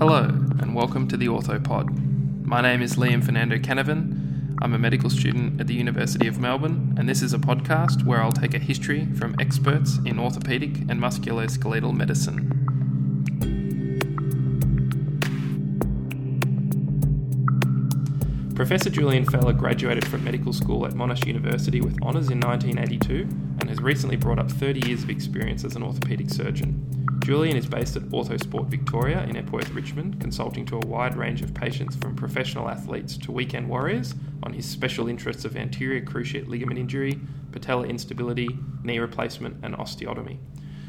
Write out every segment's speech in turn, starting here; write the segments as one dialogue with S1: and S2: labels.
S1: Hello, and welcome to the Orthopod. My name is Liam Fernando Canavan. I'm a medical student at the University of Melbourne, and this is a podcast where I'll take a history from experts in orthopedic and musculoskeletal medicine. Professor Julian Feller graduated from medical school at Monash University with honours in 1982 and has recently brought up 30 years of experience as an orthopaedic surgeon. Julian is based at Orthosport Victoria in Epworth, Richmond, consulting to a wide range of patients from professional athletes to weekend warriors on his special interests of anterior cruciate ligament injury, patella instability, knee replacement, and osteotomy.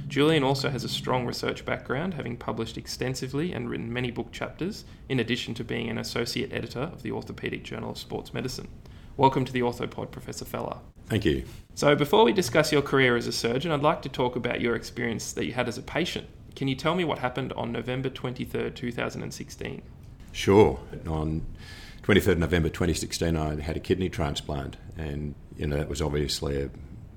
S1: Julian also has a strong research background, having published extensively and written many book chapters, in addition to being an associate editor of the Orthopaedic Journal of Sports Medicine. Welcome to the Orthopod, Professor Feller.
S2: Thank you.
S1: So, before we discuss your career as a surgeon, I'd like to talk about your experience that you had as a patient. Can you tell me what happened on November 23rd, 2016?
S2: Sure. On 23rd November 2016, I had a kidney transplant, and you know that was obviously a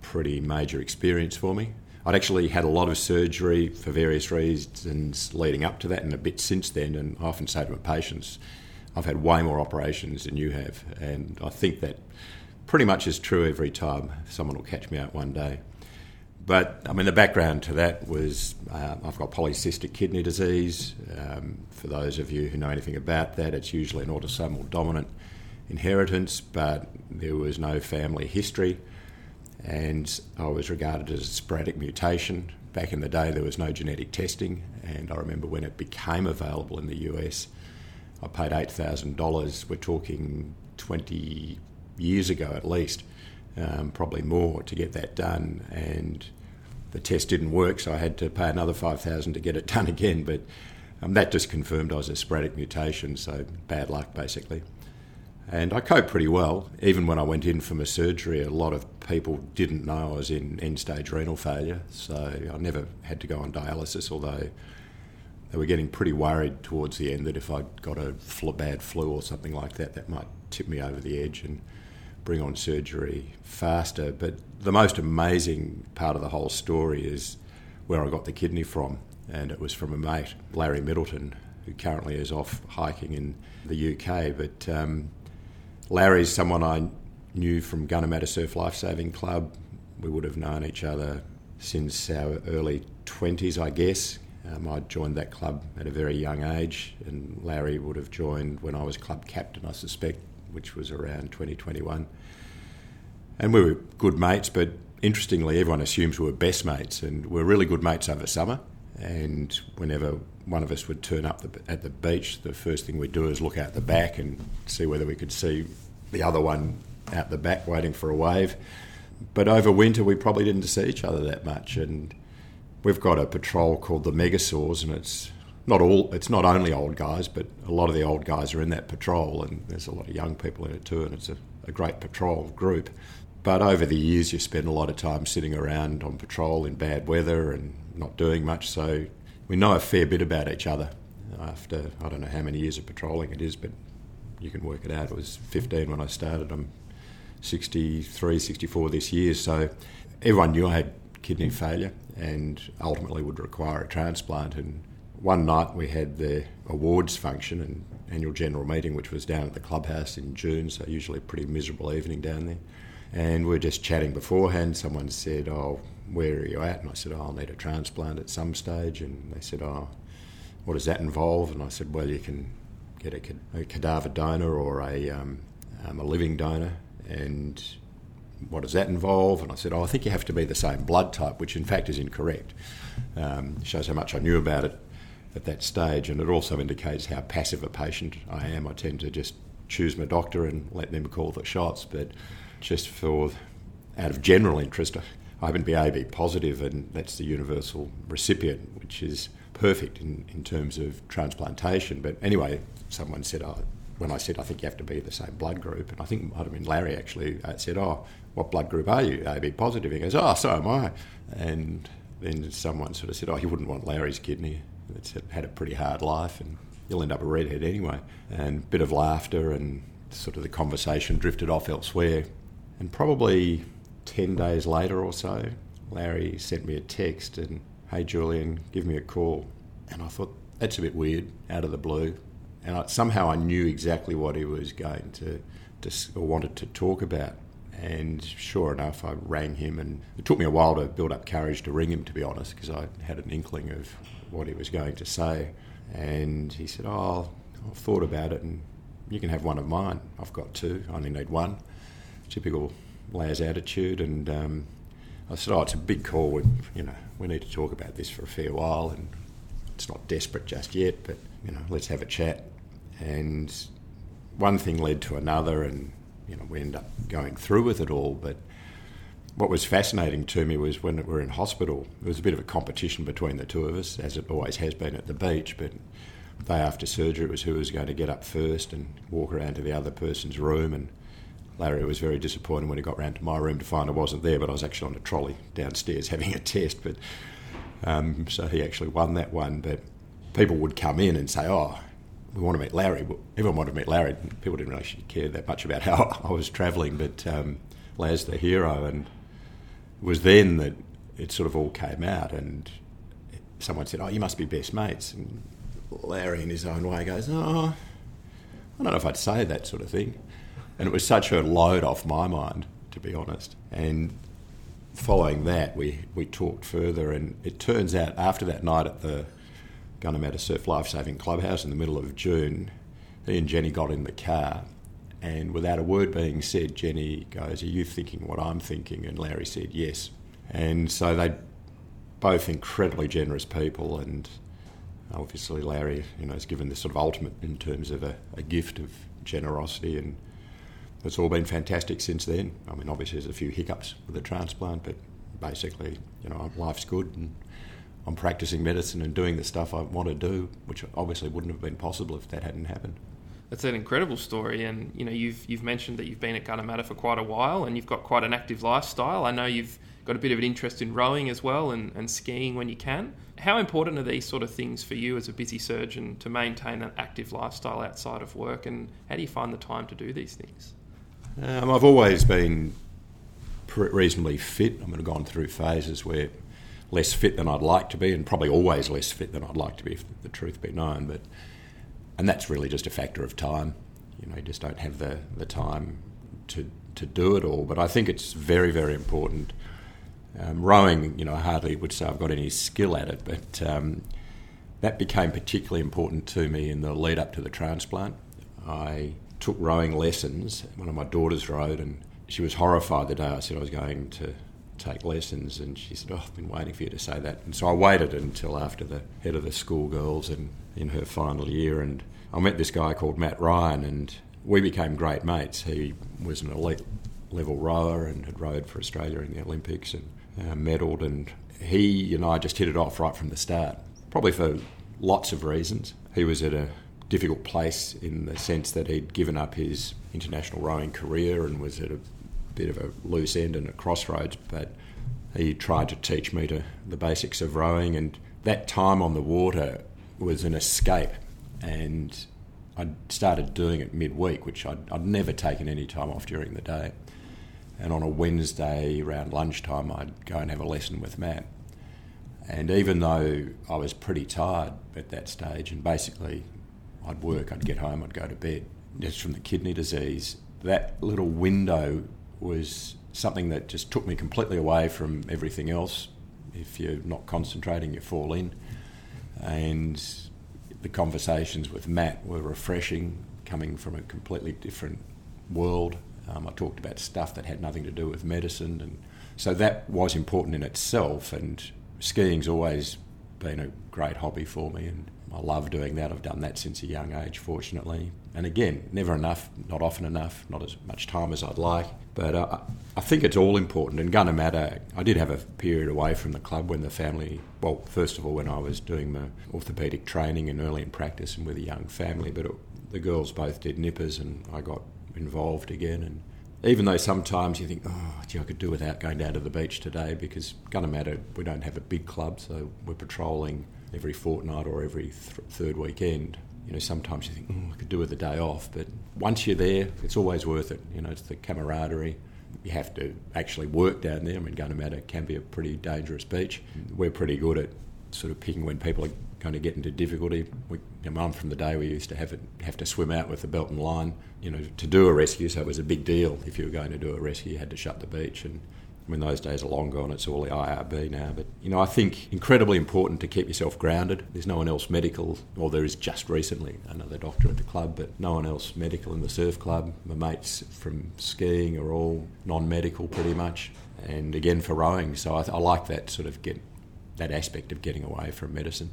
S2: pretty major experience for me. I'd actually had a lot of surgery for various reasons leading up to that and a bit since then. And I often say to my patients, I've had way more operations than you have. And I think that pretty much is true every time someone will catch me out one day. But I mean, the background to that was uh, I've got polycystic kidney disease. Um, for those of you who know anything about that, it's usually an autosomal dominant inheritance, but there was no family history and I was regarded as a sporadic mutation. Back in the day, there was no genetic testing, and I remember when it became available in the US, I paid $8,000. We're talking 20 years ago at least, um, probably more, to get that done. And the test didn't work, so I had to pay another 5000 to get it done again. But um, that just confirmed I was a sporadic mutation, so bad luck basically. And I coped pretty well. Even when I went in for my surgery, a lot of people didn't know I was in end stage renal failure. So I never had to go on dialysis, although they were getting pretty worried towards the end that if I'd got a bad flu or something like that, that might tip me over the edge and bring on surgery faster. But the most amazing part of the whole story is where I got the kidney from. And it was from a mate, Larry Middleton, who currently is off hiking in the UK. But um, Larry's someone I knew from Gunnamatta Surf Lifesaving Club. We would have known each other since our early 20s, I guess. Um, I joined that club at a very young age, and Larry would have joined when I was club captain, I suspect, which was around 2021. And we were good mates, but interestingly, everyone assumes we were best mates, and we're really good mates over summer. And whenever one of us would turn up the, at the beach, the first thing we'd do is look out the back and see whether we could see the other one out the back waiting for a wave. But over winter, we probably didn't see each other that much. And we've got a patrol called the Megasaurs, and it's not all. It's not only old guys, but a lot of the old guys are in that patrol, and there's a lot of young people in it too. And it's a, a great patrol group. But over the years, you spend a lot of time sitting around on patrol in bad weather and not doing much. So we know a fair bit about each other after I don't know how many years of patrolling it is, but you can work it out. It was 15 when I started. I'm 63, 64 this year. So everyone knew I had kidney failure and ultimately would require a transplant. And one night we had the awards function and annual general meeting, which was down at the clubhouse in June. So usually a pretty miserable evening down there. And we are just chatting beforehand. Someone said, "Oh, where are you at?" And I said, oh, "I'll need a transplant at some stage." And they said, "Oh, what does that involve?" And I said, "Well, you can get a, a cadaver donor or a, um, um, a living donor, and what does that involve?" And I said, "Oh, I think you have to be the same blood type," which in fact is incorrect. Um, shows how much I knew about it at that stage, and it also indicates how passive a patient I am. I tend to just choose my doctor and let them call the shots, but just for out of general interest, I happen to be AB positive, and that's the universal recipient, which is perfect in, in terms of transplantation. But anyway, someone said, oh, when I said I think you have to be the same blood group, and I think it might have been Larry actually uh, said, "Oh, what blood group are you?" AB positive. He goes, "Oh, so am I." And then someone sort of said, "Oh, you wouldn't want Larry's kidney. It's had a pretty hard life, and you'll end up a redhead anyway." And a bit of laughter, and sort of the conversation drifted off elsewhere. And probably 10 days later or so, Larry sent me a text and, hey, Julian, give me a call. And I thought, that's a bit weird, out of the blue. And I, somehow I knew exactly what he was going to, to or wanted to talk about. And sure enough, I rang him, and it took me a while to build up courage to ring him, to be honest, because I had an inkling of what he was going to say. And he said, Oh, I've thought about it, and you can have one of mine. I've got two, I only need one. Typical Laz attitude. And um, I said, Oh, it's a big call. We, you know, we need to talk about this for a fair while, and it's not desperate just yet, but, you know, let's have a chat. And one thing led to another, and you know we ended up going through with it all. But what was fascinating to me was when we were in hospital, there was a bit of a competition between the two of us, as it always has been at the beach. But the day after surgery, it was who was going to get up first and walk around to the other person's room. And Larry was very disappointed when he got round to my room to find I wasn't there, but I was actually on a trolley downstairs having a test. But um, so he actually won that one. But people would come in and say, "Oh, we want to meet Larry. Everyone wanted to meet Larry. People didn't really care that much about how I was travelling, but um, Laz, the hero, and it was then that it sort of all came out. And someone said, "Oh, you must be best mates." And Larry, in his own way, goes, "Oh, I don't know if I'd say that sort of thing." And it was such a load off my mind, to be honest. And following that, we we talked further, and it turns out after that night at the Gunnamatta Surf Lifesaving Clubhouse in the middle of June. He and Jenny got in the car, and without a word being said, Jenny goes, Are you thinking what I'm thinking? And Larry said, Yes. And so they both incredibly generous people, and obviously Larry, you know, has given this sort of ultimate in terms of a, a gift of generosity, and it's all been fantastic since then. I mean, obviously there's a few hiccups with the transplant, but basically, you know, life's good, and I'm practicing medicine and doing the stuff I want to do, which obviously wouldn't have been possible if that hadn't happened.
S1: That's an incredible story, and you know you've you've mentioned that you've been at Gunnamatta for quite a while, and you've got quite an active lifestyle. I know you've got a bit of an interest in rowing as well, and, and skiing when you can. How important are these sort of things for you as a busy surgeon to maintain an active lifestyle outside of work, and how do you find the time to do these things?
S2: Um, I've always been reasonably fit. I mean, I've gone through phases where less fit than I'd like to be, and probably always less fit than I'd like to be, if the truth be known. But and that's really just a factor of time. You know, you just don't have the, the time to to do it all. But I think it's very very important. Um, rowing, you know, I hardly would say I've got any skill at it, but um, that became particularly important to me in the lead up to the transplant. I took rowing lessons. One of my daughters rowed, and she was horrified the day I said I was going to take lessons. And she said, Oh, I've been waiting for you to say that. And so I waited until after the head of the schoolgirls and in her final year. And I met this guy called Matt Ryan, and we became great mates. He was an elite level rower and had rowed for Australia in the Olympics and uh, medalled. And he and I just hit it off right from the start, probably for lots of reasons. He was at a difficult place in the sense that he'd given up his international rowing career and was at a bit of a loose end and a crossroads, but he tried to teach me to the basics of rowing, and that time on the water was an escape. And I started doing it midweek, which I'd, I'd never taken any time off during the day. And on a Wednesday around lunchtime, I'd go and have a lesson with Matt. And even though I was pretty tired at that stage, and basically I'd work, I'd get home, I'd go to bed, just from the kidney disease, that little window was something that just took me completely away from everything else. If you're not concentrating, you fall in. And the conversations with Matt were refreshing, coming from a completely different world. Um, I talked about stuff that had nothing to do with medicine, and so that was important in itself. And skiing's always been a great hobby for me, and I love doing that. I've done that since a young age, fortunately. And again, never enough, not often enough, not as much time as I'd like. But uh, I think it's all important. And Gunnamatta, I did have a period away from the club when the family, well, first of all, when I was doing my orthopaedic training and early in practice and with a young family, but it, the girls both did nippers and I got involved again. And even though sometimes you think, oh, gee, I could do without going down to the beach today because Gunnamatta, we don't have a big club, so we're patrolling every fortnight or every th- third weekend. You know, sometimes you think, oh, I could do with a day off, but once you're there, it's always worth it. You know, it's the camaraderie. You have to actually work down there. I mean, Gunnamatta can be a pretty dangerous beach. We're pretty good at sort of picking when people are going to get into difficulty. We, you know, I'm from the day we used to have it, have to swim out with the belt and line, you know, to do a rescue. So it was a big deal if you were going to do a rescue. You had to shut the beach, and I mean those days are long gone. It's all the IRB now. But you know, I think incredibly important to keep yourself grounded. There's no one else medical, or there is just recently another doctor at the club, but no one else medical in the surf club. My mates from skiing are all non-medical pretty much, and again for rowing. So I, I like that sort of get that aspect of getting away from medicine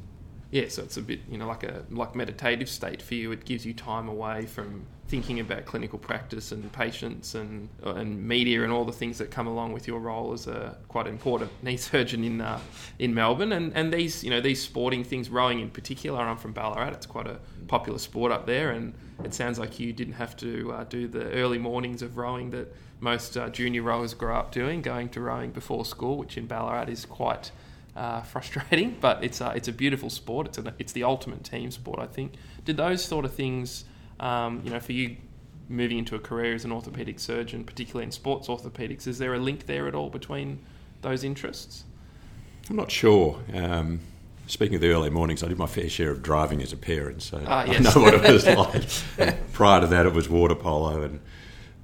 S1: yeah, so it's a bit you know like a like meditative state for you. It gives you time away from thinking about clinical practice and patients and uh, and media and all the things that come along with your role as a quite important knee surgeon in uh, in Melbourne. And and these you know these sporting things, rowing in particular. I'm from Ballarat. It's quite a popular sport up there, and it sounds like you didn't have to uh, do the early mornings of rowing that most uh, junior rowers grow up doing, going to rowing before school, which in Ballarat is quite uh, frustrating, but it's a, it's a beautiful sport. It's it's the ultimate team sport, I think. Did those sort of things, um, you know, for you moving into a career as an orthopedic surgeon, particularly in sports orthopedics, is there a link there at all between those interests?
S2: I'm not sure. Um, speaking of the early mornings, I did my fair share of driving as a parent, so
S1: ah, yes.
S2: I know what it was like. Prior to that, it was water polo, and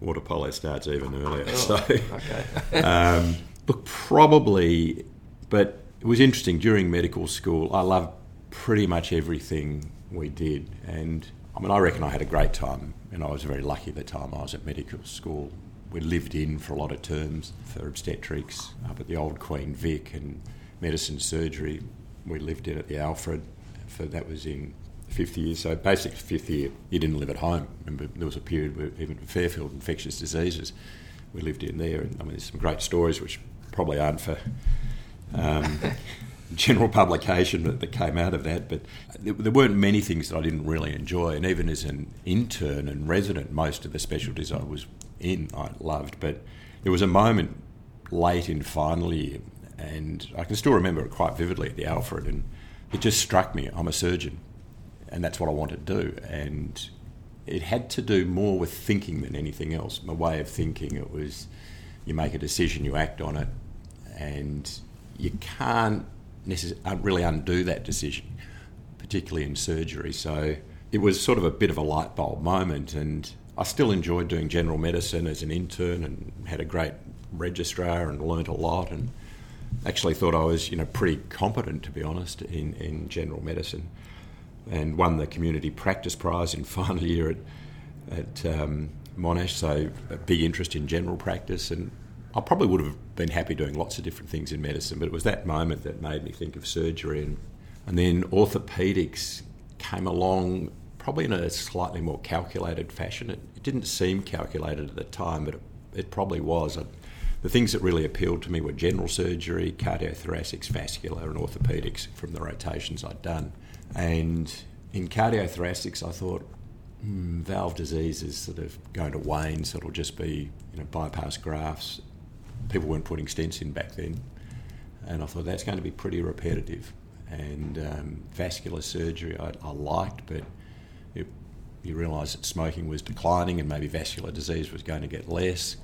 S2: water polo starts even earlier. Oh, so, okay. um, look, probably, but it was interesting during medical school. I loved pretty much everything we did, and I mean, I reckon I had a great time, and I was very lucky the time I was at medical school. We lived in for a lot of terms for obstetrics up at the old Queen Vic and medicine surgery. We lived in at the Alfred for that was in fifth year. So basically, fifth year, you didn't live at home. Remember, there was a period where even Fairfield infectious diseases, we lived in there. And I mean, there's some great stories which probably aren't for um, general publication that, came out of that. But there, there, weren't many things that I didn't really enjoy, and even as an intern and resident, most of the specialties I was in I loved. But there was a moment late in final year, and I can still remember it quite vividly at the Alfred, and it just struck me I'm a surgeon, and that's what I want to do. And it had to do more with thinking than anything else. My way of thinking, it was you make a decision, you act on it, and you can't necessarily uh, really undo that decision, particularly in surgery. So it was sort of a bit of a light bulb moment, and I still enjoyed doing general medicine as an intern and had a great registrar and learnt a lot and actually thought I was you know pretty competent to be honest in, in general medicine and won the community practice prize in final year at, at um, Monash so a big interest in general practice and I probably would have been happy doing lots of different things in medicine, but it was that moment that made me think of surgery. And, and then orthopedics came along probably in a slightly more calculated fashion. It, it didn't seem calculated at the time, but it, it probably was. I, the things that really appealed to me were general surgery, cardiothoracics, vascular, and orthopedics from the rotations I'd done. And in cardiothoracics, I thought, hmm, valve disease is sort of going to wane, so it'll just be you know bypass grafts people weren't putting stents in back then. And I thought that's going to be pretty repetitive. And um, vascular surgery I, I liked, but it, you realise that smoking was declining and maybe vascular disease was going to get less.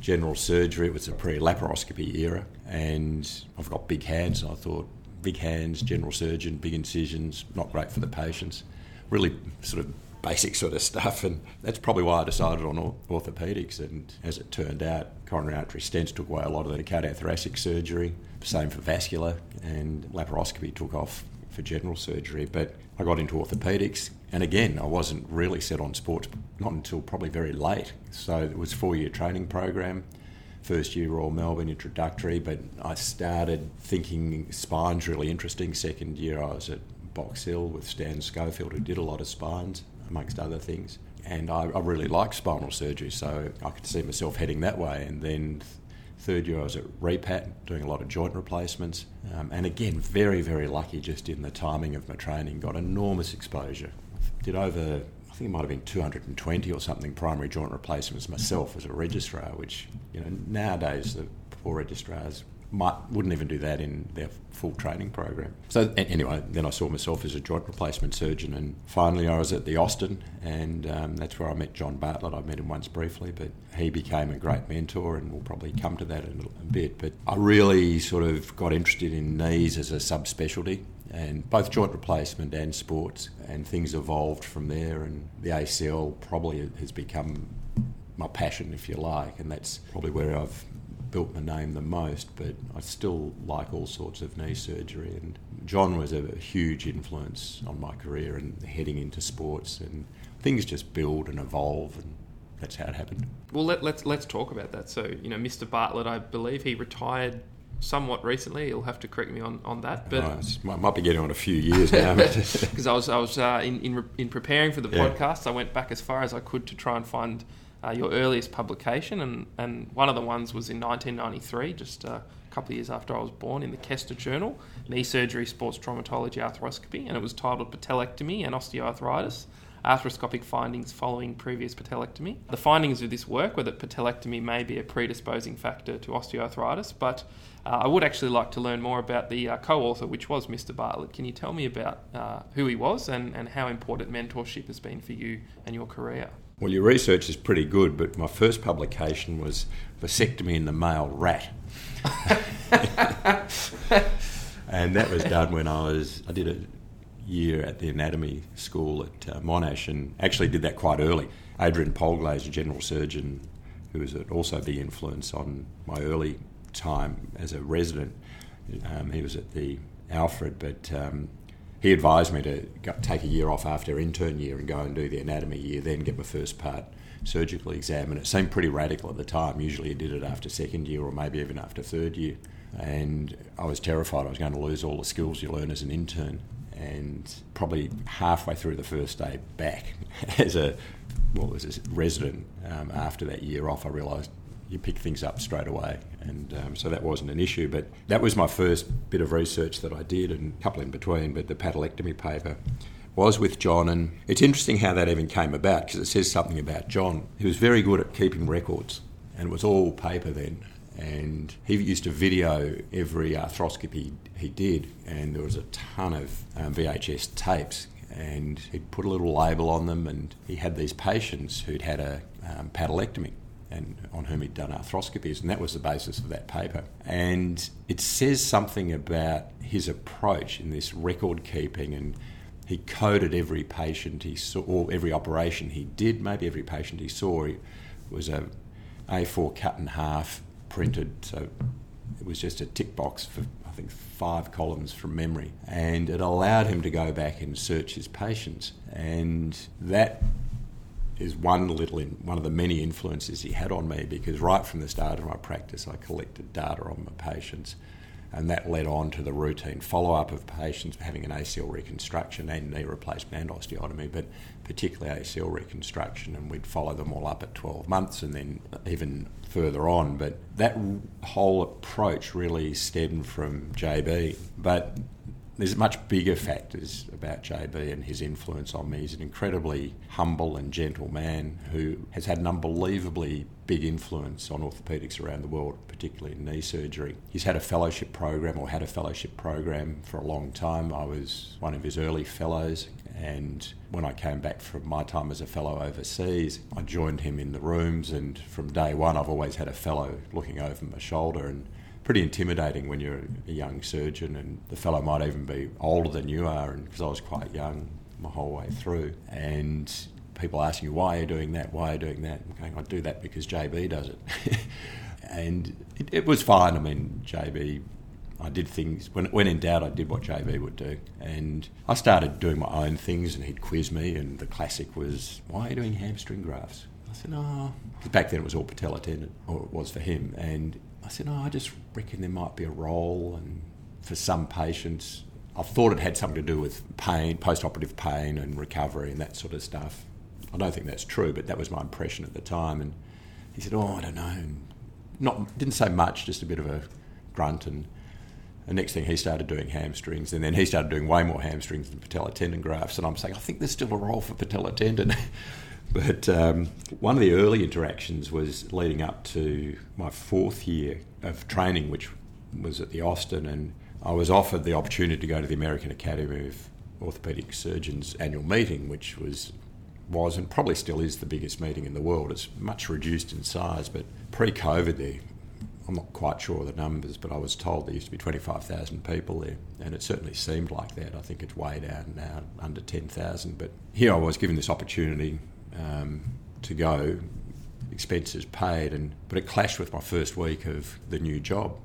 S2: General surgery, it was a pre laparoscopy era, and I've got big hands, and I thought big hands, general surgeon, big incisions, not great for the patients. Really sort of basic sort of stuff. And that's probably why I decided on orthopedics. And as it turned out, coronary artery stents took away a lot of the cardiothoracic surgery. Same for vascular, and laparoscopy took off for general surgery. But I got into orthopedics, and again, I wasn't really set on sports not until probably very late. So it was a four-year training program. First year Royal Melbourne introductory, but I started thinking spine's really interesting. Second year I was at Box Hill with Stan Schofield, who did a lot of spines amongst other things. And I, I really liked spinal surgery, so I could see myself heading that way. And then third year I was at Repat doing a lot of joint replacements. Um, and again, very, very lucky just in the timing of my training. Got enormous exposure. Did over, I think it might have been 220 or something primary joint replacements myself as a registrar, which, you know, nowadays the poor registrars might wouldn't even do that in their full training program. So anyway, then I saw myself as a joint replacement surgeon, and finally I was at the Austin, and um, that's where I met John Bartlett. I met him once briefly, but he became a great mentor, and we'll probably come to that in a bit. But I really sort of got interested in knees as a subspecialty. And both joint replacement and sports, and things evolved from there. And the ACL probably has become my passion, if you like, and that's probably where I've built my name the most, but I still like all sorts of knee surgery. And John was a, huge influence on my career and heading into sports. And things just build and evolve, and that's how it happened.
S1: Well, let, let's let's talk about that. So, you know, Mr. Bartlett, I believe he retired somewhat recently. You'll have to correct me on, on that. But
S2: oh, might be getting on a few years now.
S1: Because I was I was uh, in, in in preparing for the yeah. podcast, I went back as far as I could to try and find uh, your earliest publication, and, and one of the ones was in 1993, just a couple of years after I was born, in the Kester Journal, Knee Surgery, Sports Traumatology, Arthroscopy, and it was titled Patellectomy and Osteoarthritis. Arthroscopic findings following previous patellectomy. The findings of this work were that patellectomy may be a predisposing factor to osteoarthritis, but uh, I would actually like to learn more about the uh, co author, which was Mr. Bartlett. Can you tell me about uh, who he was and, and how important mentorship has been for you and your career?
S2: Well, your research is pretty good, but my first publication was vasectomy in the male rat. and that was done when I was, I did a year at the anatomy school at uh, Monash and actually did that quite early. Adrian Polglase, a general surgeon, who was also the influence on my early time as a resident, um, he was at the Alfred, but um, he advised me to go, take a year off after intern year and go and do the anatomy year, then get my first part surgical exam. And it seemed pretty radical at the time. Usually you did it after second year or maybe even after third year. And I was terrified I was going to lose all the skills you learn as an intern. And probably halfway through the first day back, as a well, as a resident, um, after that year off, I realised you pick things up straight away. And um, so that wasn't an issue. But that was my first bit of research that I did, and a couple in between. But the patellectomy paper was with John, and it's interesting how that even came about because it says something about John. He was very good at keeping records, and it was all paper then. And he used to video every arthroscopy he did, and there was a ton of um, VHS tapes and he'd put a little label on them, and he had these patients who'd had a um, and on whom he'd done arthroscopies, and that was the basis of that paper. And it says something about his approach in this record keeping, and he coded every patient he saw, or every operation he did, maybe every patient he saw he was a A4 cut in half, printed, so it was just a tick box for I think five columns from memory, and it allowed him to go back and search his patients, and that is one little in, one of the many influences he had on me because right from the start of my practice I collected data on my patients and that led on to the routine follow-up of patients having an ACL reconstruction and knee replacement and osteotomy but particularly ACL reconstruction and we'd follow them all up at 12 months and then even further on. But that whole approach really stemmed from JB but there's much bigger factors about JB and his influence on me. He's an incredibly humble and gentle man who has had an unbelievably big influence on orthopaedics around the world, particularly in knee surgery. He's had a fellowship program or had a fellowship program for a long time. I was one of his early fellows, and when I came back from my time as a fellow overseas, I joined him in the rooms. And from day one, I've always had a fellow looking over my shoulder and pretty intimidating when you're a young surgeon and the fellow might even be older than you are and because I was quite young my whole way through and people asking you why are you doing that why are you doing that I'm going I do that because JB does it and it, it, was fine I mean JB I did things when when in doubt I did what JB would do and I started doing my own things and he'd quiz me and the classic was why are you doing hamstring grafts I said. Oh. Back then it was all patella tendon, or it was for him. And I said, "No, I just reckon there might be a role, and for some patients, I thought it had something to do with pain, post-operative pain, and recovery, and that sort of stuff. I don't think that's true, but that was my impression at the time. And he said, "Oh, I don't know." And not didn't say much, just a bit of a grunt. And the next thing he started doing hamstrings, and then he started doing way more hamstrings than patellar tendon grafts. And I'm saying, I think there's still a role for patellar tendon. But um, one of the early interactions was leading up to my fourth year of training, which was at the Austin, and I was offered the opportunity to go to the American Academy of Orthopaedic Surgeons annual meeting, which was was and probably still is the biggest meeting in the world. It's much reduced in size, but pre-COVID, there I'm not quite sure of the numbers, but I was told there used to be 25,000 people there, and it certainly seemed like that. I think it's way down now, under 10,000. But here I was given this opportunity um, to go, expenses paid, and but it clashed with my first week of the new job.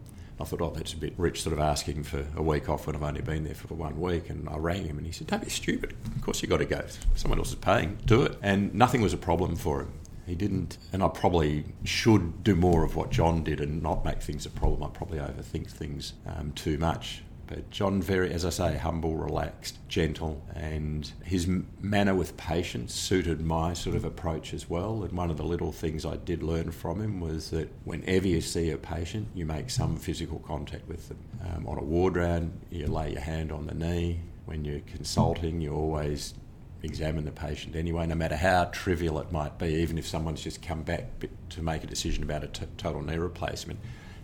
S2: I thought, oh, that's a bit rich, sort of asking for a week off when I've only been there for one week. And I rang him and he said, don't be stupid. Of course you've got to go. Someone else is paying. Do it. And nothing was a problem for him. He didn't, and I probably should do more of what John did and not make things a problem. I probably overthink things um, too much. But John, very, as I say, humble, relaxed, gentle, and his manner with patients suited my sort of approach as well. And one of the little things I did learn from him was that whenever you see a patient, you make some physical contact with them. Um, on a ward round, you lay your hand on the knee. When you're consulting, you always examine the patient anyway, no matter how trivial it might be, even if someone's just come back to make a decision about a t- total knee replacement,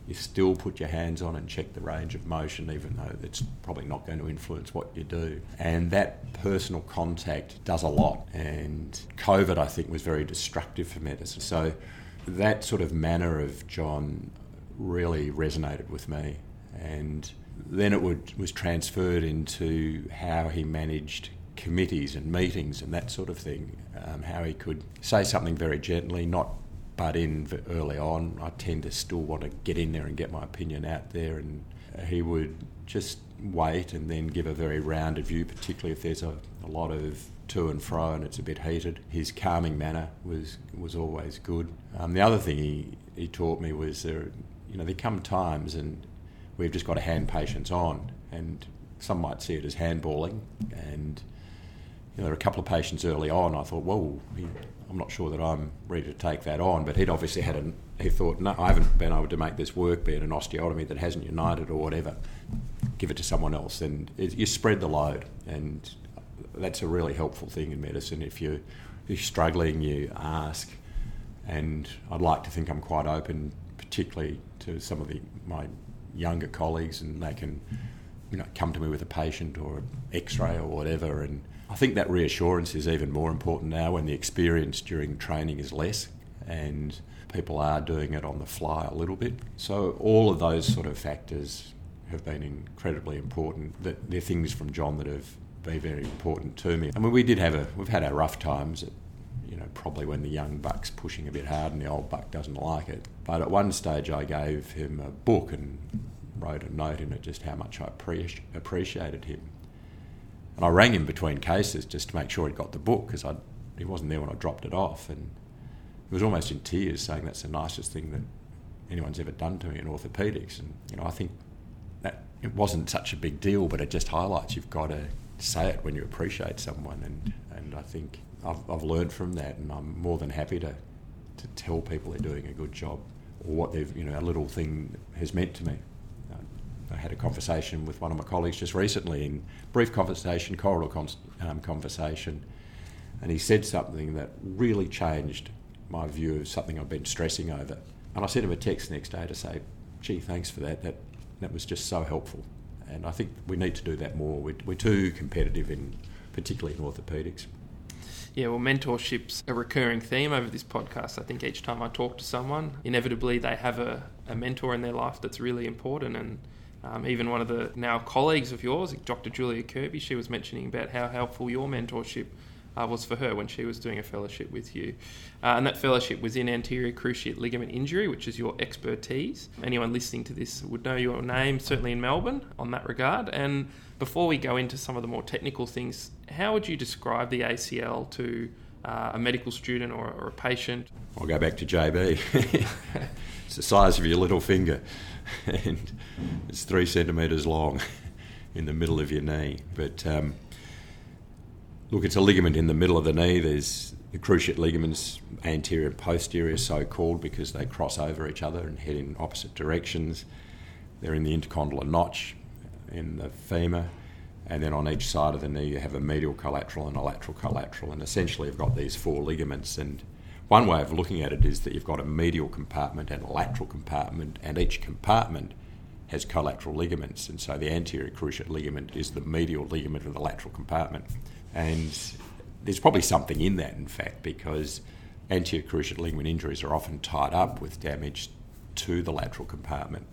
S2: you still put your hands on and check the range of motion, even though it's probably not going to influence what you do. And that personal contact does a lot. And COVID, I think, was very destructive for medicine. So that sort of manner of John really resonated with me. And then it would, was transferred into how he managed committees and meetings and that sort of thing. Um, how he could say something very gently, not butt in early on. I tend to still want to get in there and get my opinion out there, and he would just wait and then give a very rounded view, particularly if there's a, a lot of to and fro and it's a bit heated. His calming manner was was always good. Um, the other thing he, he taught me was there, you know, there come times and we've just got to hand patients on, and some might see it as handballing, and you know, there were a couple of patients early on. I thought, he, I'm not sure that I'm ready to take that on. But he'd obviously had an, he thought, no, I haven't been able to make this work, be it an osteotomy that hasn't united or whatever. Give it to someone else. And it, you spread the load. And that's a really helpful thing in medicine. If you're, you're struggling, you ask. And I'd like to think I'm quite open, particularly to some of the, my younger colleagues, and they can you know, come to me with a patient or an x-ray or whatever and I think that reassurance is even more important now when the experience during training is less and people are doing it on the fly a little bit. So all of those sort of factors have been incredibly important. That they're things from John that have been very important to me. I mean, we did have a we've had our rough times. At, you know, probably when the young buck's pushing a bit hard and the old buck doesn't like it. But at one stage, I gave him a book and wrote a note in it just how much I appreciated him. And I rang him between cases just to make sure he got the book because he wasn't there when I dropped it off. And he was almost in tears saying that's the nicest thing that anyone's ever done to me in orthopaedics. And, you know, I think that it wasn't such a big deal, but it just highlights you've got to say it when you appreciate someone. And, and I think I've, I've learned from that and I'm more than happy to, to tell people they're doing a good job or what they've, you know, a little thing has meant to me. I had a conversation with one of my colleagues just recently, in brief conversation, corridor um, conversation, and he said something that really changed my view of something I've been stressing over. And I sent him a text next day to say, "Gee, thanks for that. That that was just so helpful." And I think we need to do that more. We're, we're too competitive in, particularly in orthopaedics.
S1: Yeah, well, mentorship's a recurring theme over this podcast. I think each time I talk to someone, inevitably they have a, a mentor in their life that's really important and um, even one of the now colleagues of yours, Dr. Julia Kirby, she was mentioning about how helpful your mentorship uh, was for her when she was doing a fellowship with you. Uh, and that fellowship was in anterior cruciate ligament injury, which is your expertise. Anyone listening to this would know your name, certainly in Melbourne, on that regard. And before we go into some of the more technical things, how would you describe the ACL to uh, a medical student or, or, a patient?
S2: I'll go back to JB. it's the size of your little finger. and it's three centimetres long in the middle of your knee. But um, look, it's a ligament in the middle of the knee. There's the cruciate ligaments, anterior and posterior, so called because they cross over each other and head in opposite directions. They're in the intercondylar notch in the femur. And then on each side of the knee, you have a medial collateral and a lateral collateral. And essentially, you've got these four ligaments. And one way of looking at it is that you've got a medial compartment and a lateral compartment, and each compartment has collateral ligaments, and so the anterior cruciate ligament is the medial ligament of the lateral compartment. And there's probably something in that, in fact, because anterior cruciate ligament injuries are often tied up with damage to the lateral compartment.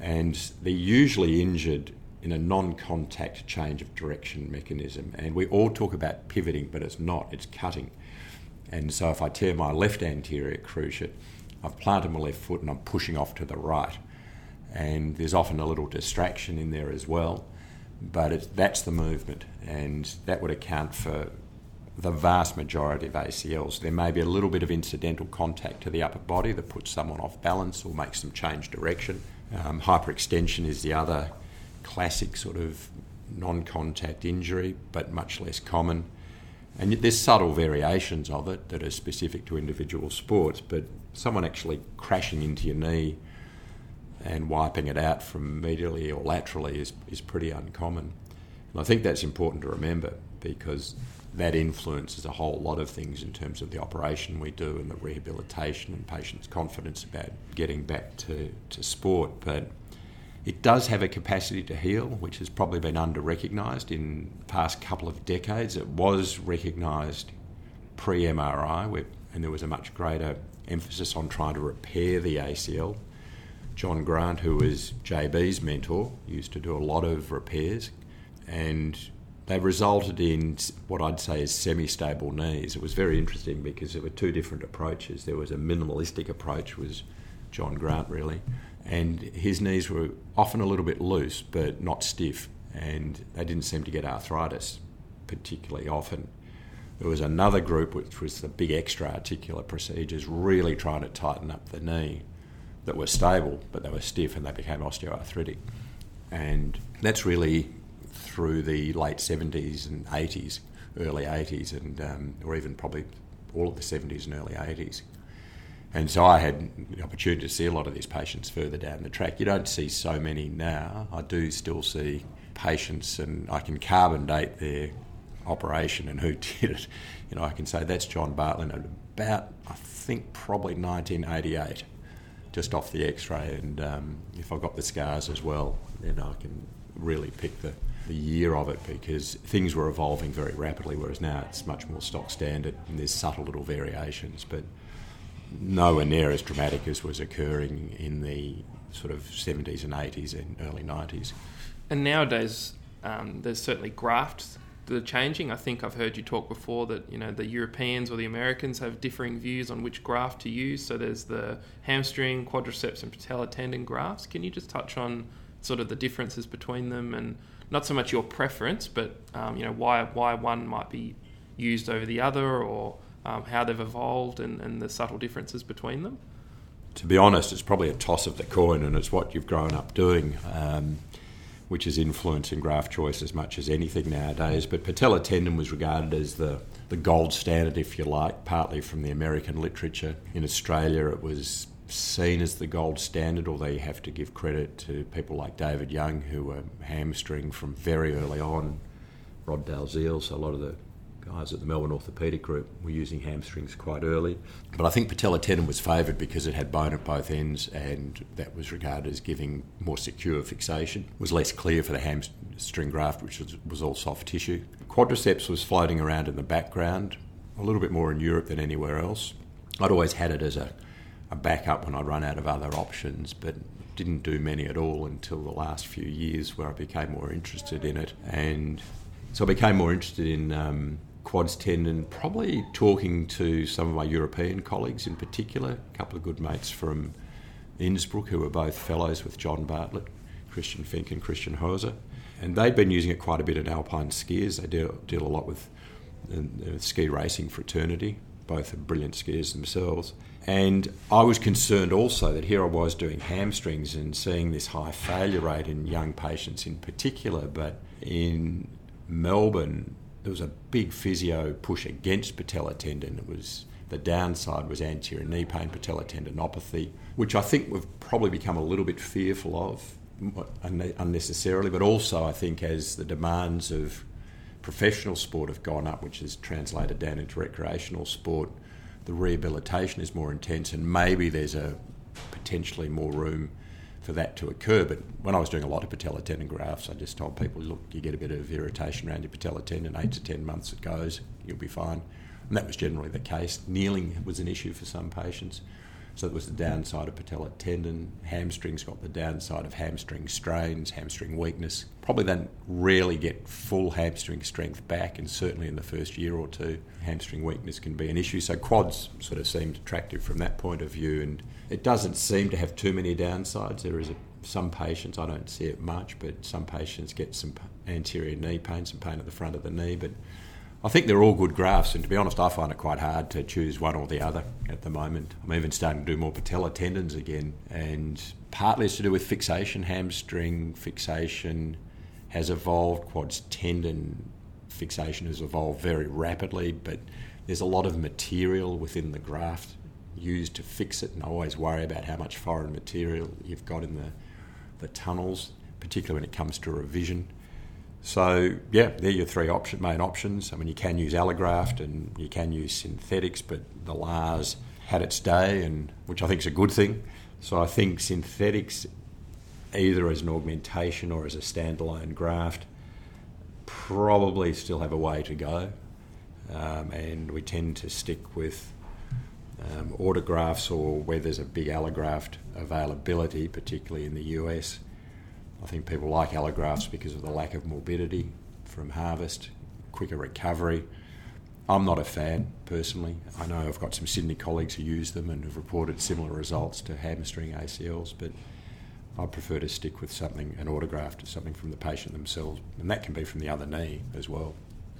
S2: And they're usually injured in a non contact change of direction mechanism. And we all talk about pivoting, but it's not, it's cutting. And so if I tear my left anterior cruciate, I've planted my left foot and I'm pushing off to the right. And there's often a little distraction in there as well, but that's the movement, and that would account for the vast majority of ACLs. There may be a little bit of incidental contact to the upper body that puts someone off balance or makes them change direction. Um, hyperextension is the other classic sort of non contact injury, but much less common. And there's subtle variations of it that are specific to individual sports, but someone actually crashing into your knee and wiping it out from medially or laterally is, is pretty uncommon. And I think that's important to remember because that influences a whole lot of things in terms of the operation we do and the rehabilitation and patients' confidence about getting back to, to sport. But it does have a capacity to heal, which has probably been under recognised in the past couple of decades. It was recognised pre MRI, and there was a much greater emphasis on trying to repair the ACL. John Grant, who was JB's mentor, used to do a lot of repairs, and they resulted in what I'd say is semi stable knees. It was very interesting because there were two different approaches. There was a minimalistic approach, was John Grant really, and his knees were often a little bit loose but not stiff, and they didn't seem to get arthritis particularly often. There was another group which was the big extra articular procedures, really trying to tighten up the knee, that were stable but they were stiff and they became osteoarthritic. And that's really through the late 70s and 80s, early 80s, and um, or even probably all of the 70s and early 80s. And so I had the opportunity to see a lot of these patients further down the track. You don't see so many now. I do still see patients, and I can carbon date their operation and who did it. You know, I can say that's John Bartlett at about, I think, probably 1988, just off the X-ray. And um, if I've got the scars as well, then I can really pick the, the year of it because things were evolving very rapidly, whereas now it's much more stock standard and there's subtle little variations. But nowhere near as dramatic as was occurring in the sort of 70s and 80s and early 90s.
S1: And nowadays, um, there's certainly grafts that are changing. I think I've heard you talk before that you know the Europeans or the Americans have differing views on which graft to use. So there's the hamstring, quadriceps, and patella tendon grafts. Can you just touch on sort of the differences between them and not so much your preference, but um, you know why why one might be used over the other or um, how they've evolved and, and the subtle differences between them?
S2: To be honest, it's probably a toss of the coin, and it's what you've grown up doing, um, which is influencing graft choice as much as anything nowadays. But patella tendon was regarded as the, the gold standard, if you like, partly from the American literature. In Australia, it was seen as the gold standard, although you have to give credit to people like David Young, who were hamstring from very early on, Rod Dalziel, so a lot of the guys at the Melbourne Orthopaedic Group were using hamstrings quite early. But I think patella tendon was favoured because it had bone at both ends and that was regarded as giving more secure fixation. It was less clear for the hamstring graft, which was, was all soft tissue. Quadriceps was floating around in the background, a little bit more in Europe than anywhere else. I'd always had it as a, a backup when I run out of other options, but didn't do many at all until the last few years where I became more interested in it. And so I became more interested in um, quads tendon, probably talking to some of my European colleagues in particular, a couple of good mates from Innsbruck who were both fellows with John Bartlett, Christian Fink and Christian Hoser. And they'd been using it quite a bit in alpine skiers. They deal, deal a lot with the ski racing fraternity, both are brilliant skiers themselves. And I was concerned also that here I was doing hamstrings and seeing this high failure rate in young patients in particular, but in Melbourne, there was a big physio push against patella tendon. It was the downside was anterior knee pain, patella tendinopathy, which I think we've probably become a little bit fearful of unnecessarily, but also I think as the demands of professional sport have gone up, which has translated down into recreational sport, the rehabilitation is more intense, and maybe there's a potentially more room for that to occur. But when I was doing a lot of patella tendon grafts, I just told people, look, you get a bit of irritation around your patella tendon, eight to ten months it goes, you'll be fine. And that was generally the case. Kneeling was an issue for some patients. So it was the downside of patella tendon. Hamstrings got the downside of hamstring strains, hamstring weakness. Probably then rarely get full hamstring strength back, and certainly in the first year or two, hamstring weakness can be an issue. So quads sort of seemed attractive from that point of view, and it doesn't seem to have too many downsides. There is a, some patients, I don't see it much, but some patients get some anterior knee pain, some pain at the front of the knee, but I think they're all good grafts, and to be honest, I find it quite hard to choose one or the other at the moment. I'm even starting to do more patella tendons again, and partly it's to do with fixation. Hamstring fixation has evolved, quads tendon fixation has evolved very rapidly, but there's a lot of material within the graft used to fix it, and I always worry about how much foreign material you've got in the, the tunnels, particularly when it comes to revision. So yeah, they're your three option, main options. I mean, you can use allograft and you can use synthetics, but the LARS had its day, and which I think is a good thing. So I think synthetics, either as an augmentation or as a standalone graft, probably still have a way to go, um, and we tend to stick with um, autografts or where there's a big allograft availability, particularly in the US I think people like allografts because of the lack of morbidity from harvest, quicker recovery. I'm not a fan personally. I know I've got some Sydney colleagues who use them and have reported similar results to hamstring ACLs, but I prefer to stick with something, an autograft, or something from the patient themselves, and that can be from the other knee as well.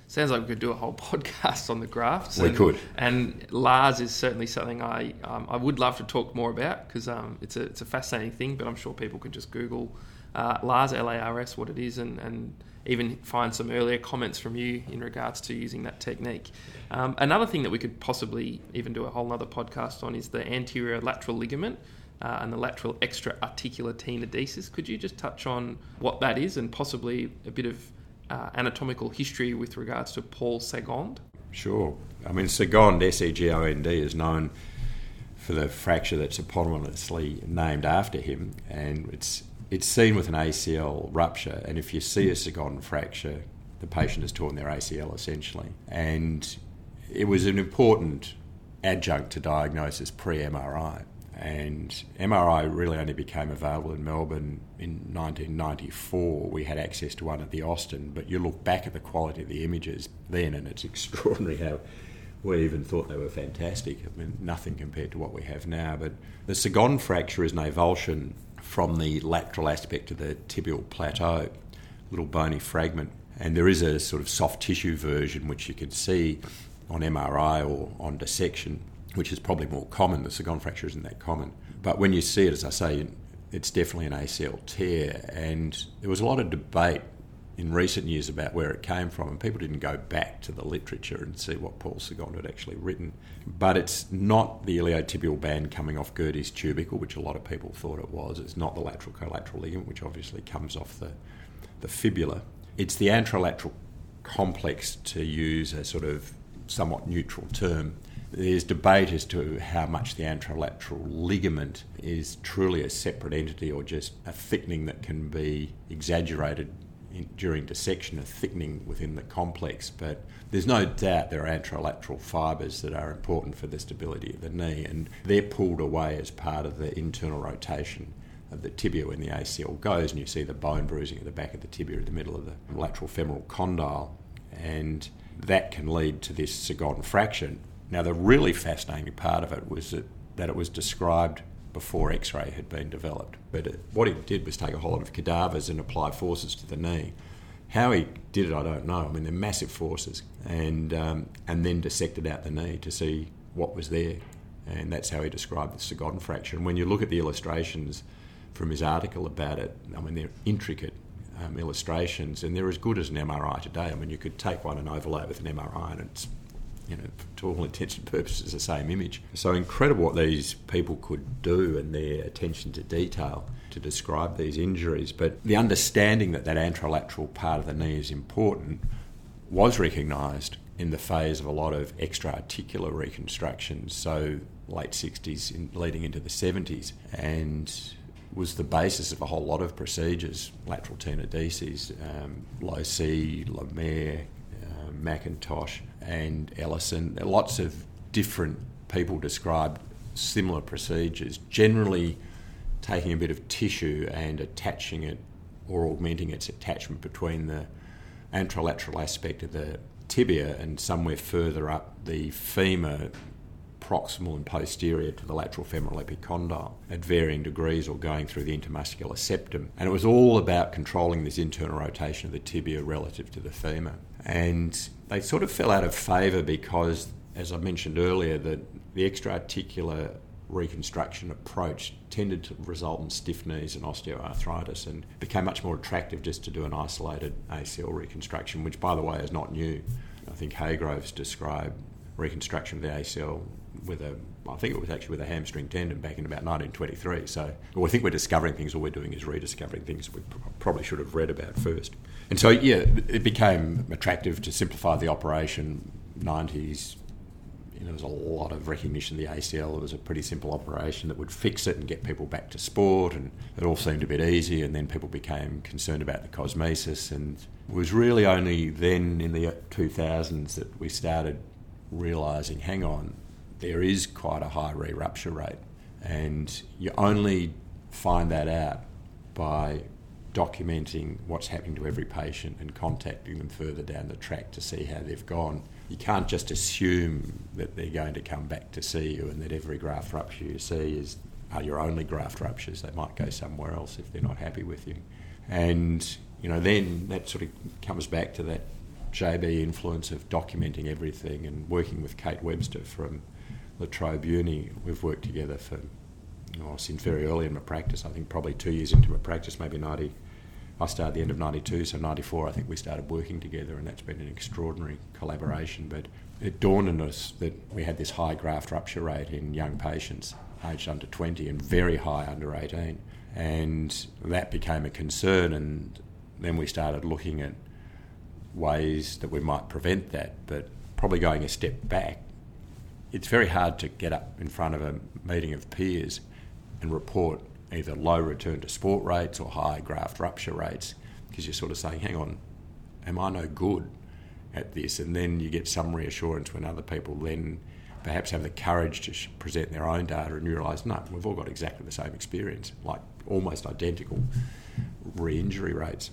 S1: Sounds like we could do a whole podcast on the grafts.
S2: We
S1: and,
S2: could.
S1: And LARS is certainly something I um, I would love to talk more about because um, it's a it's a fascinating thing. But I'm sure people can just Google uh, LARS, L-A-R-S, what it is, and, and even find some earlier comments from you in regards to using that technique. Um, another thing that we could possibly even do a whole other podcast on is the anterior lateral ligament. Uh, and the lateral extra articular tenodesis. Could you just touch on what that is and possibly a bit of uh, anatomical history with regards to Paul Segond?
S2: Sure. I mean, Segond, S E G O N D, is known for the fracture that's eponymously named after him, and it's it's seen with an ACL rupture, and if you see a Segond fracture, the patient has torn their ACL essentially. And it was an important adjunct to diagnosis pre MRI. And MRI really only became available in Melbourne in 1994. We had access to one at the Austin, but you look back at the quality of the images then, and it's extraordinary how we even thought they were fantastic. I mean, nothing compared to what we have now. But the Segond fracture is an avulsion from the lateral aspect of the tibial plateau, little bony fragment. And there is a sort of soft tissue version which you can see on MRI or on dissection, which is probably more common. The Segond fracture isn't that common. But when you see it, as I say, it's definitely an ACL tear. And there was a lot of debate in recent years about where it came from, and people didn't go back to the literature and see what Paul Segond had actually written. But it's not the iliotibial band coming off Gerdy's tubercle, which a lot of people thought it was. It's not the lateral collateral ligament, which obviously comes off the, the fibula. It's the anterolateral complex, to use a sort of somewhat neutral term. There's debate as to how much the anterolateral ligament is truly a separate entity or just a thickening that can be exaggerated in, during dissection, a thickening within the complex. But there's no doubt there are anterolateral fibres that are important for the stability of the knee, and they're pulled away as part of the internal rotation of the tibia when the ACL goes, and you see the bone bruising at the back of the tibia in the middle of the lateral femoral condyle, and that can lead to this Segond fracture. Now, the really fascinating part of it was that, that it was described before X ray had been developed. But it, what he did was take a whole lot of cadavers and apply forces to the knee. How he did it, I don't know. I mean, they're massive forces, and um, and then dissected out the knee to see what was there, and that's how he described the Segond fracture. And when you look at the illustrations from his article about it, I mean, they're intricate um, illustrations, and they're as good as an MRI today. I mean, you could take one and overlay it with an MRI, and it's you know, to all intents and purposes, the same image. So incredible what these people could do and their attention to detail to describe these injuries. But the understanding that that anterolateral part of the knee is important was recognised in the phase of a lot of extra articular reconstructions. So late 60s, in, leading into the 70s, and was the basis of a whole lot of procedures, lateral tenodesis, um, Losee, Lemaire, McIntosh, and Ellison. Lots of different people described similar procedures, generally taking a bit of tissue and attaching it or augmenting its attachment between the anterolateral aspect of the tibia and somewhere further up the femur proximal and posterior to the lateral femoral epicondyle at varying degrees or going through the intermuscular septum. And it was all about controlling this internal rotation of the tibia relative to the femur. And they sort of fell out of favour because, as I mentioned earlier, that the extra-articular reconstruction approach tended to result in stiff knees and osteoarthritis and became much more attractive just to do an isolated ACL reconstruction, which, by the way, is not new. I think Hey Groves described reconstruction of the ACL with a, I think it was actually with a hamstring tendon back in about 1923. So well, I think we're discovering things, all we're doing is rediscovering things we probably should have read about first. And so, yeah, it became attractive to simplify the operation. 90s, you know, there was a lot of recognition of the ACL. It was a pretty simple operation that would fix it and get people back to sport, and it all seemed a bit easy. And then people became concerned about the cosmesis, and it was really only then in the 2000s that we started realising, hang on, there is quite a high re-rupture rate, and you only find that out by documenting what's happening to every patient and contacting them further down the track to see how they've gone. You can't just assume that they're going to come back to see you and that every graft rupture you see is are your only graft ruptures. They might go somewhere else if they're not happy with you. And, you know, then that sort of comes back to that JB influence of documenting everything and working with Kate Webster from La Trobe Uni. We've worked together for, oh, since very early in my practice, I think probably two years into my practice, maybe 90, I started at the end of 92, so 94 I think we started working together and that's been an extraordinary collaboration. But it dawned on us that we had this high graft rupture rate in young patients aged under 20 and very high under 18. And that became a concern and then we started looking at ways that we might prevent that. But probably going a step back, it's very hard to get up in front of a meeting of peers and report either low return to sport rates or high graft rupture rates because you're sort of saying, hang on, am I no good at this? And then you get some reassurance when other people then perhaps have the courage to present their own data and you realise, no, we've all got exactly the same experience, like almost identical re injury rates.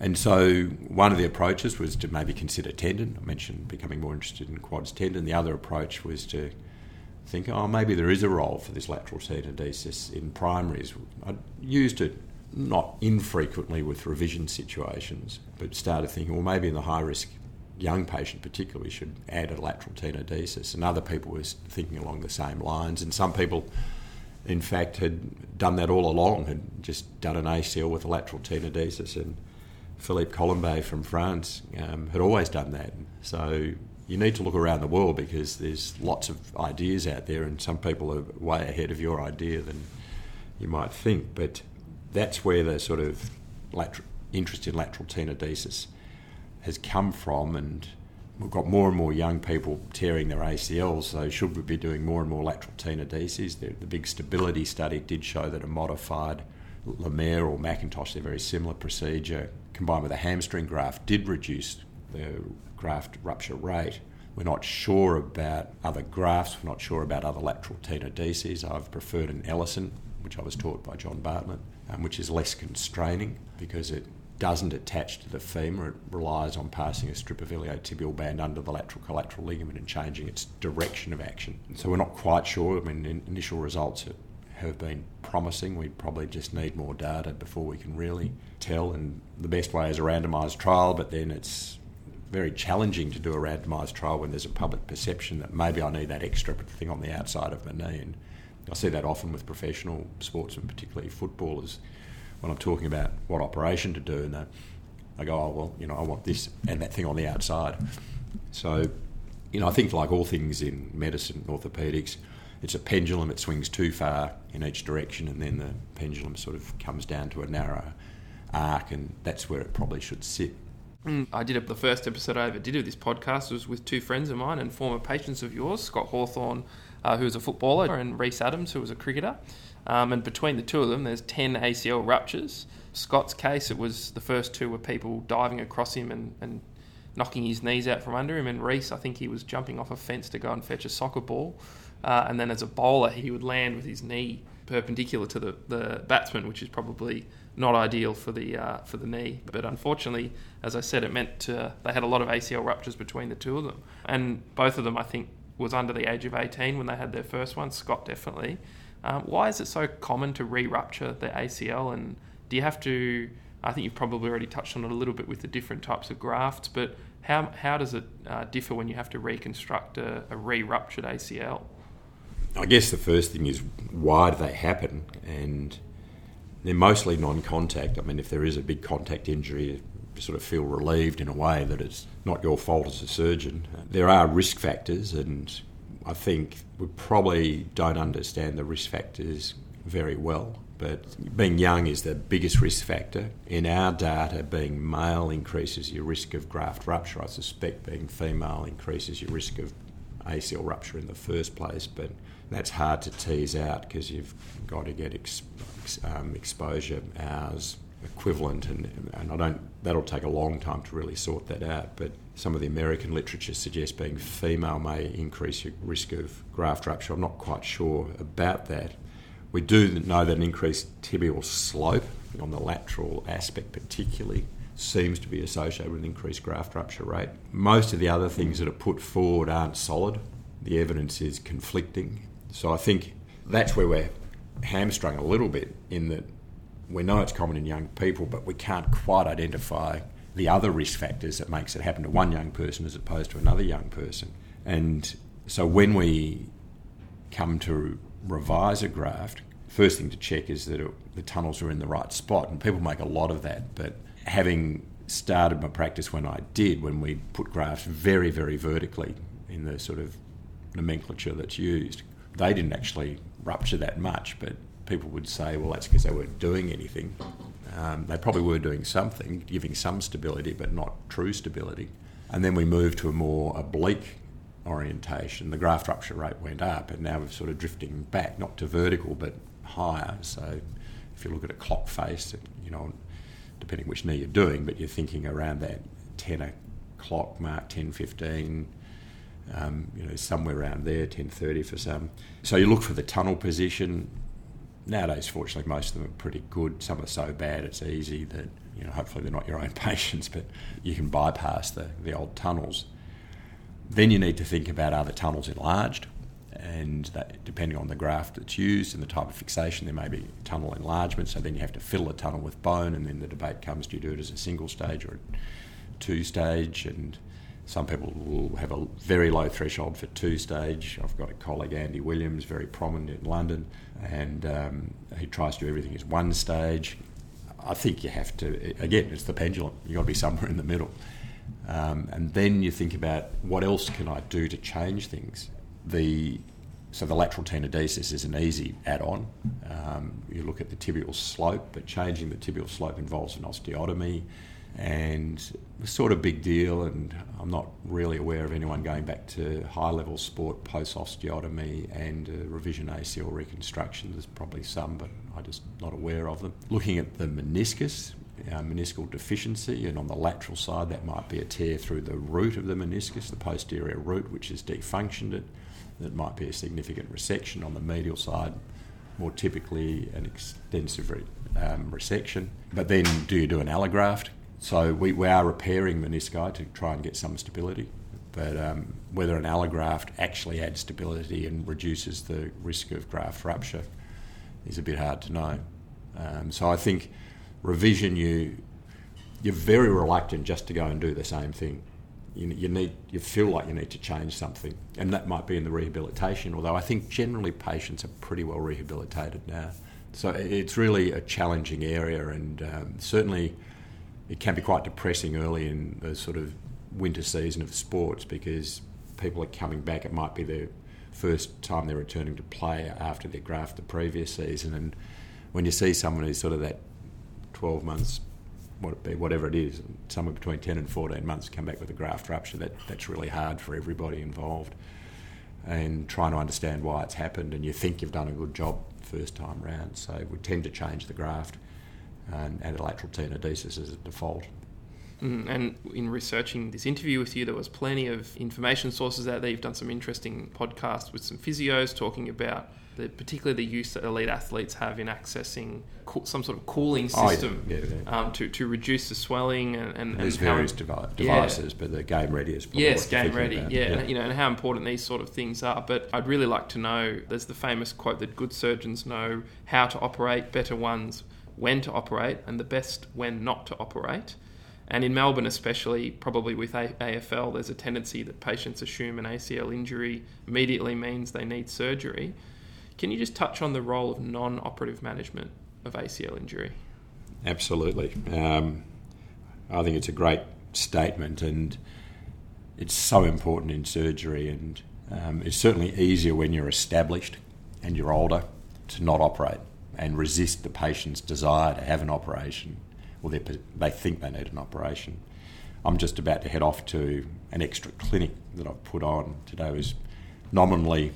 S2: And so one of the approaches was to maybe consider tendon. I mentioned becoming more interested in quads tendon. The other approach was to think, oh, maybe there is a role for this lateral tenodesis in primaries. I used it not infrequently with revision situations, but started thinking, well, maybe in the high risk young patient particularly should add a lateral tenodesis. And other people were thinking along the same lines. And some people, in fact, had done that all along, had just done an ACL with a lateral tenodesis. And Philippe Colombet from France um, had always done that. So you need to look around the world because there's lots of ideas out there, and some people are way ahead of your idea than you might think. But that's where the sort of interest in lateral tenodesis has come from, and we've got more and more young people tearing their ACLs. So should we be doing more and more lateral tenodesis? The, the big stability study did show that a modified Lemaire or McIntosh, they're very similar procedure, combined with a hamstring graft, did reduce the graft rupture rate. We're not sure about other grafts, we're not sure about other lateral tenodeses. I've preferred an Ellison, which I was taught by John Bartlett, um, which is less constraining because it doesn't attach to the femur. It relies on passing a strip of iliotibial band under the lateral collateral ligament and changing its direction of action. So we're not quite sure. I mean, initial results have been promising. We probably just need more data before we can really tell. And the best way is a randomised trial, but then it's very challenging to do a randomised trial when there's a public perception that maybe I need that extra thing on the outside of my knee. And I see that often with professional sportsmen, particularly footballers, when I'm talking about what operation to do, and they, I go, oh, well, you know, I want this and that thing on the outside. So, you know, I think like all things in medicine, and orthopaedics, it's a pendulum. It swings too far in each direction, and then the pendulum sort of comes down to a narrow arc, and that's where it probably should sit.
S1: Mm, I did it, the first episode I ever did of this podcast was with two friends of mine and former patients of yours, Scott Hawthorne uh, who was a footballer, and Reese Adams, who was a cricketer. Um, and between the two of them, there's 10 ACL ruptures. Scott's case, it was the first two were people diving across him and, and knocking his knees out from under him. And Reese, I think he was jumping off a fence to go and fetch a soccer ball. Uh, and then as a bowler, he would land with his knee perpendicular to the, the batsman, which is probably not ideal for the uh, for the knee. But unfortunately, as I said, it meant uh, they had a lot of ACL ruptures between the two of them, and both of them, I think, was under the age of 18 when they had their first one. Scott definitely. Um, why is it so common to re-rupture the ACL, and do you have to? I think you've probably already touched on it a little bit with the different types of grafts, but how how does it uh, differ when you have to reconstruct a, a re-ruptured ACL?
S2: I guess the first thing is why do they happen, and they're mostly non-contact. I mean, if there is a big contact injury, you sort of feel relieved in a way that it's not your fault as a surgeon. There are risk factors, and I think we probably don't understand the risk factors very well. But being young is the biggest risk factor. In our data, being male increases your risk of graft rupture. I suspect being female increases your risk of ACL rupture in the first place, but that's hard to tease out because you've got to get ex- um, exposure hours equivalent, and, and I don't. That'll take a long time to really sort that out. But some of the American literature suggests being female may increase your risk of graft rupture. I'm not quite sure about that. We do know that an increased tibial slope on the lateral aspect, particularly, seems to be associated with an increased graft rupture rate. Most of the other things that are put forward aren't solid. The evidence is conflicting. So I think that's where we're hamstrung a little bit in that we know it's common in young people, but we can't quite identify the other risk factors that makes it happen to one young person as opposed to another young person. And so when we come to revise a graft, first thing to check is that it, the tunnels are in the right spot, and people make a lot of that. But having started my practice when I did, when we put grafts very, very vertically in the sort of nomenclature that's used, they didn't actually rupture that much, but people would say, well, that's because they weren't doing anything. Um, they probably were doing something, giving some stability, but not true stability. And then we moved to a more oblique orientation. The graft rupture rate went up, and now we're sort of drifting back, not to vertical, but higher. So if you look at a clock face, you know, depending which knee you're doing, but you're thinking around that 10 o'clock mark, 10, 15, um, you know, somewhere around there, 10.30 for some. So you look for the tunnel position. Nowadays, fortunately, most of them are pretty good. Some are so bad it's easy that, you know, hopefully they're not your own patients, but you can bypass the, the old tunnels. Then you need to think about are the tunnels enlarged? And that, depending on the graft that's used and the type of fixation, there may be tunnel enlargement. So then you have to fill the tunnel with bone, and then the debate comes: do you do it as a single stage or a two stage? And some people will have a very low threshold for two stage. I've got a colleague, Andy Williams, very prominent in London, and um, he tries to do everything as one stage. I think you have to, again, it's the pendulum. You've got to be somewhere in the middle. Um, and then you think about what else can I do to change things. The so the lateral tenodesis is an easy add-on. Um, you look at the tibial slope, but changing the tibial slope involves an osteotomy and sort of big deal. And I'm not really aware of anyone going back to high level sport post osteotomy and uh, revision ACL reconstruction. There's probably some, but I'm just not aware of them. Looking at the meniscus, uh, meniscal deficiency, and on the lateral side, that might be a tear through the root of the meniscus, the posterior root, which has defunctioned it. That might be a significant resection on the medial side, more typically an extensive um, resection. But then, do you do an allograft? So we, we are repairing menisci to try and get some stability. But um, whether an allograft actually adds stability and reduces the risk of graft rupture is a bit hard to know. Um, so I think revision, you you're very reluctant just to go and do the same thing. You, you need you feel like you need to change something, and that might be in the rehabilitation. Although I think generally patients are pretty well rehabilitated now. So it's really a challenging area, and um, certainly it can be quite depressing early in the sort of winter season of sports because people are coming back. It might be their first time they're returning to play after their graft the previous season, and when you see someone who's sort of that 12 months, whatever it is, somewhere between 10 and 14 months, come back with a graft rupture, that, that's really hard for everybody involved. and trying to understand why it's happened, and you think you've done a good job first time round. So we tend to change the graft and add lateral tenodesis as a default.
S1: Mm, and in researching this interview with you, there was plenty of information sources out there. You've done some interesting podcasts with some physios talking about the, particularly the use that elite athletes have in accessing co- some sort of cooling system
S2: oh, yeah. Yeah, yeah.
S1: Um, to, to reduce the swelling and, and
S2: there's
S1: and
S2: various devi- devices, but the game ready is
S1: yes, game ready, yeah, and, you know, and how important these sort of things are. But I'd really like to know. There's the famous quote that good surgeons know how to operate, better ones when to operate, and the best when not to operate. And in Melbourne, especially, probably with AFL, there's a tendency that patients assume an ACL injury immediately means they need surgery. Can you just touch on the role of non operative management of ACL injury?
S2: Absolutely. Um, I think it's a great statement, and it's so important in surgery. And um, it's certainly easier when you're established and you're older to not operate and resist the patient's desire to have an operation or they think they need an operation. I'm just about to head off to an extra clinic that I've put on. Today was nominally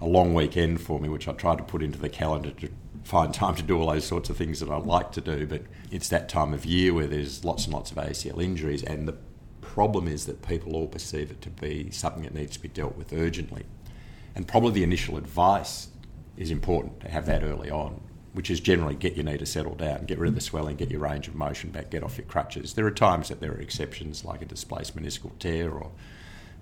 S2: a long weekend for me, which I tried to put into the calendar to find time to do all those sorts of things that I like to do. But it's that time of year where there's lots and lots of ACL injuries, and the problem is that people all perceive it to be something that needs to be dealt with urgently. And probably the initial advice is important to have that early on, which is generally get your knee to settle down, get rid of the swelling, get your range of motion back, get off your crutches. There are times that there are exceptions, like a displaced meniscal tear or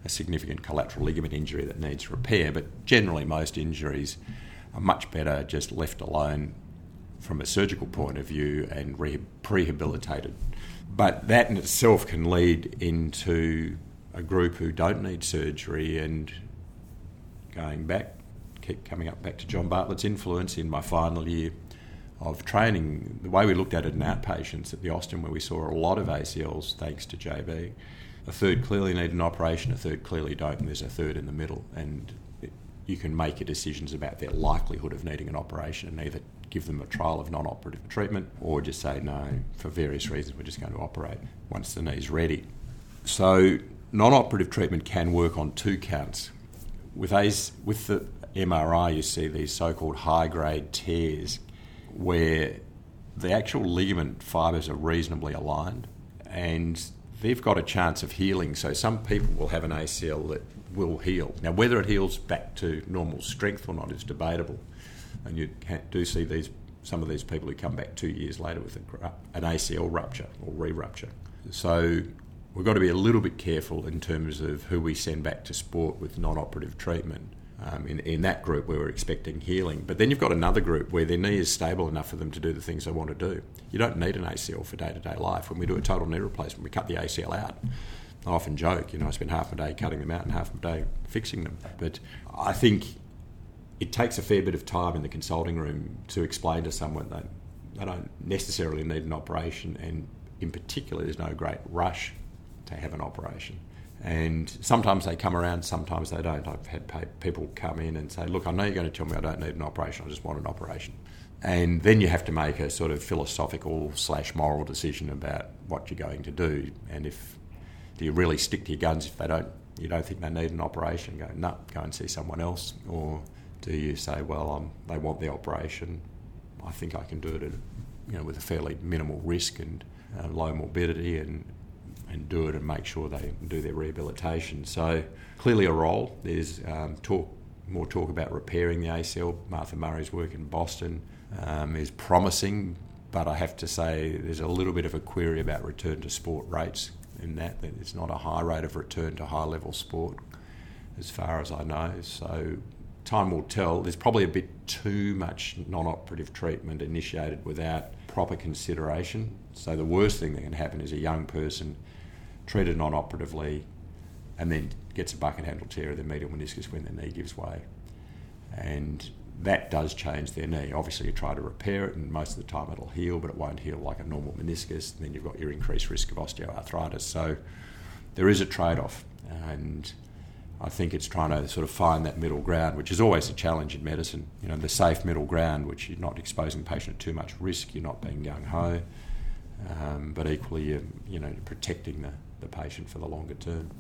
S2: a significant collateral ligament injury that needs repair, but generally most injuries are much better just left alone from a surgical point of view and re- prehabilitated. But that in itself can lead into a group who don't need surgery and going back, keep coming up back to John Bartlett's influence in my final year of training, the way we looked at it in outpatients at the Austin, where we saw a lot of ACLs thanks to JB, a third clearly need an operation, a third clearly don't, and there's a third in the middle. And it, you can make your decisions about their likelihood of needing an operation and either give them a trial of non operative treatment or just say, no, for various reasons, we're just going to operate once the knee's ready. So, non operative treatment can work on two counts. With, ACE, with the MRI, you see these so called high grade tears where the actual ligament fibres are reasonably aligned and they've got a chance of healing. So some people will have an ACL that will heal. Now, whether it heals back to normal strength or not is debatable. And you do see these some of these people who come back two years later with an ACL rupture or re-rupture. So we've got to be a little bit careful in terms of who we send back to sport with non-operative treatment um, in, in that group we were expecting healing. But then you've got another group where their knee is stable enough for them to do the things they want to do. You don't need an ACL for day to day life. When we do a total knee replacement, we cut the ACL out. I often joke, you know, I spend half a day cutting them out and half a day fixing them. But I think it takes a fair bit of time in the consulting room to explain to someone that they don't necessarily need an operation, and in particular, there's no great rush to have an operation. And sometimes they come around, sometimes they don't. I've had people come in and say, Look, I know you're going to tell me I don't need an operation, I just want an operation. And then you have to make a sort of philosophical slash moral decision about what you're going to do. And if do you really stick to your guns if they don't, you don't think they need an operation? Go, no, go and see someone else. Or do you say, well, um, they want the operation, I think I can do it at, you know, with a fairly minimal risk and uh, low morbidity and and do it and make sure they do their rehabilitation. So clearly a role. There's um, talk more talk about repairing the ACL. Martha Murray's work in Boston um, is promising, but I have to say there's a little bit of a query about return to sport rates in that, that it's not a high rate of return to high level sport as far as I know. So time will tell. There's probably a bit too much non operative treatment initiated without proper consideration. So the worst thing that can happen is a young person treated non-operatively, and then gets a bucket handle tear of the medial meniscus when their knee gives way. And that does change their knee. Obviously, you try to repair it, and most of the time it'll heal, but it won't heal like a normal meniscus. And then you've got your increased risk of osteoarthritis. So there is a trade off. And I think it's trying to sort of find that middle ground, which is always a challenge in medicine. You know, the safe middle ground, which you're not exposing the patient to too much risk, you're not being gung ho, um, but equally, you're, you know, protecting the, the patient for the longer term.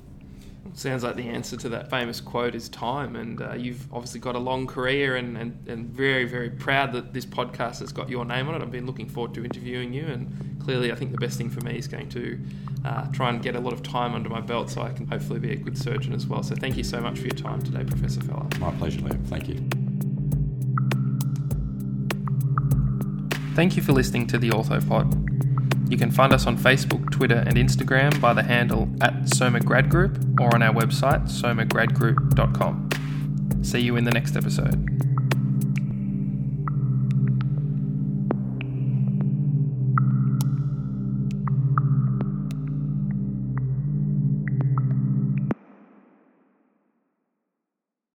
S1: Sounds like the answer to that famous quote is time, and uh, you've obviously got a long career, and, and, and very, very proud that this podcast has got your name on it. I've been looking forward to interviewing you, and clearly, I think the best thing for me is going to uh, try and get a lot of time under my belt so I can hopefully be a good surgeon as well. So, thank you so much for your time today, Professor Feller.
S2: My pleasure, Liam. Thank you.
S1: Thank you for listening to the OrthoPod. You can find us on Facebook, Twitter, and Instagram by the handle at Soma Grad Group or on our website, somagradgroup.com. See you in the next episode.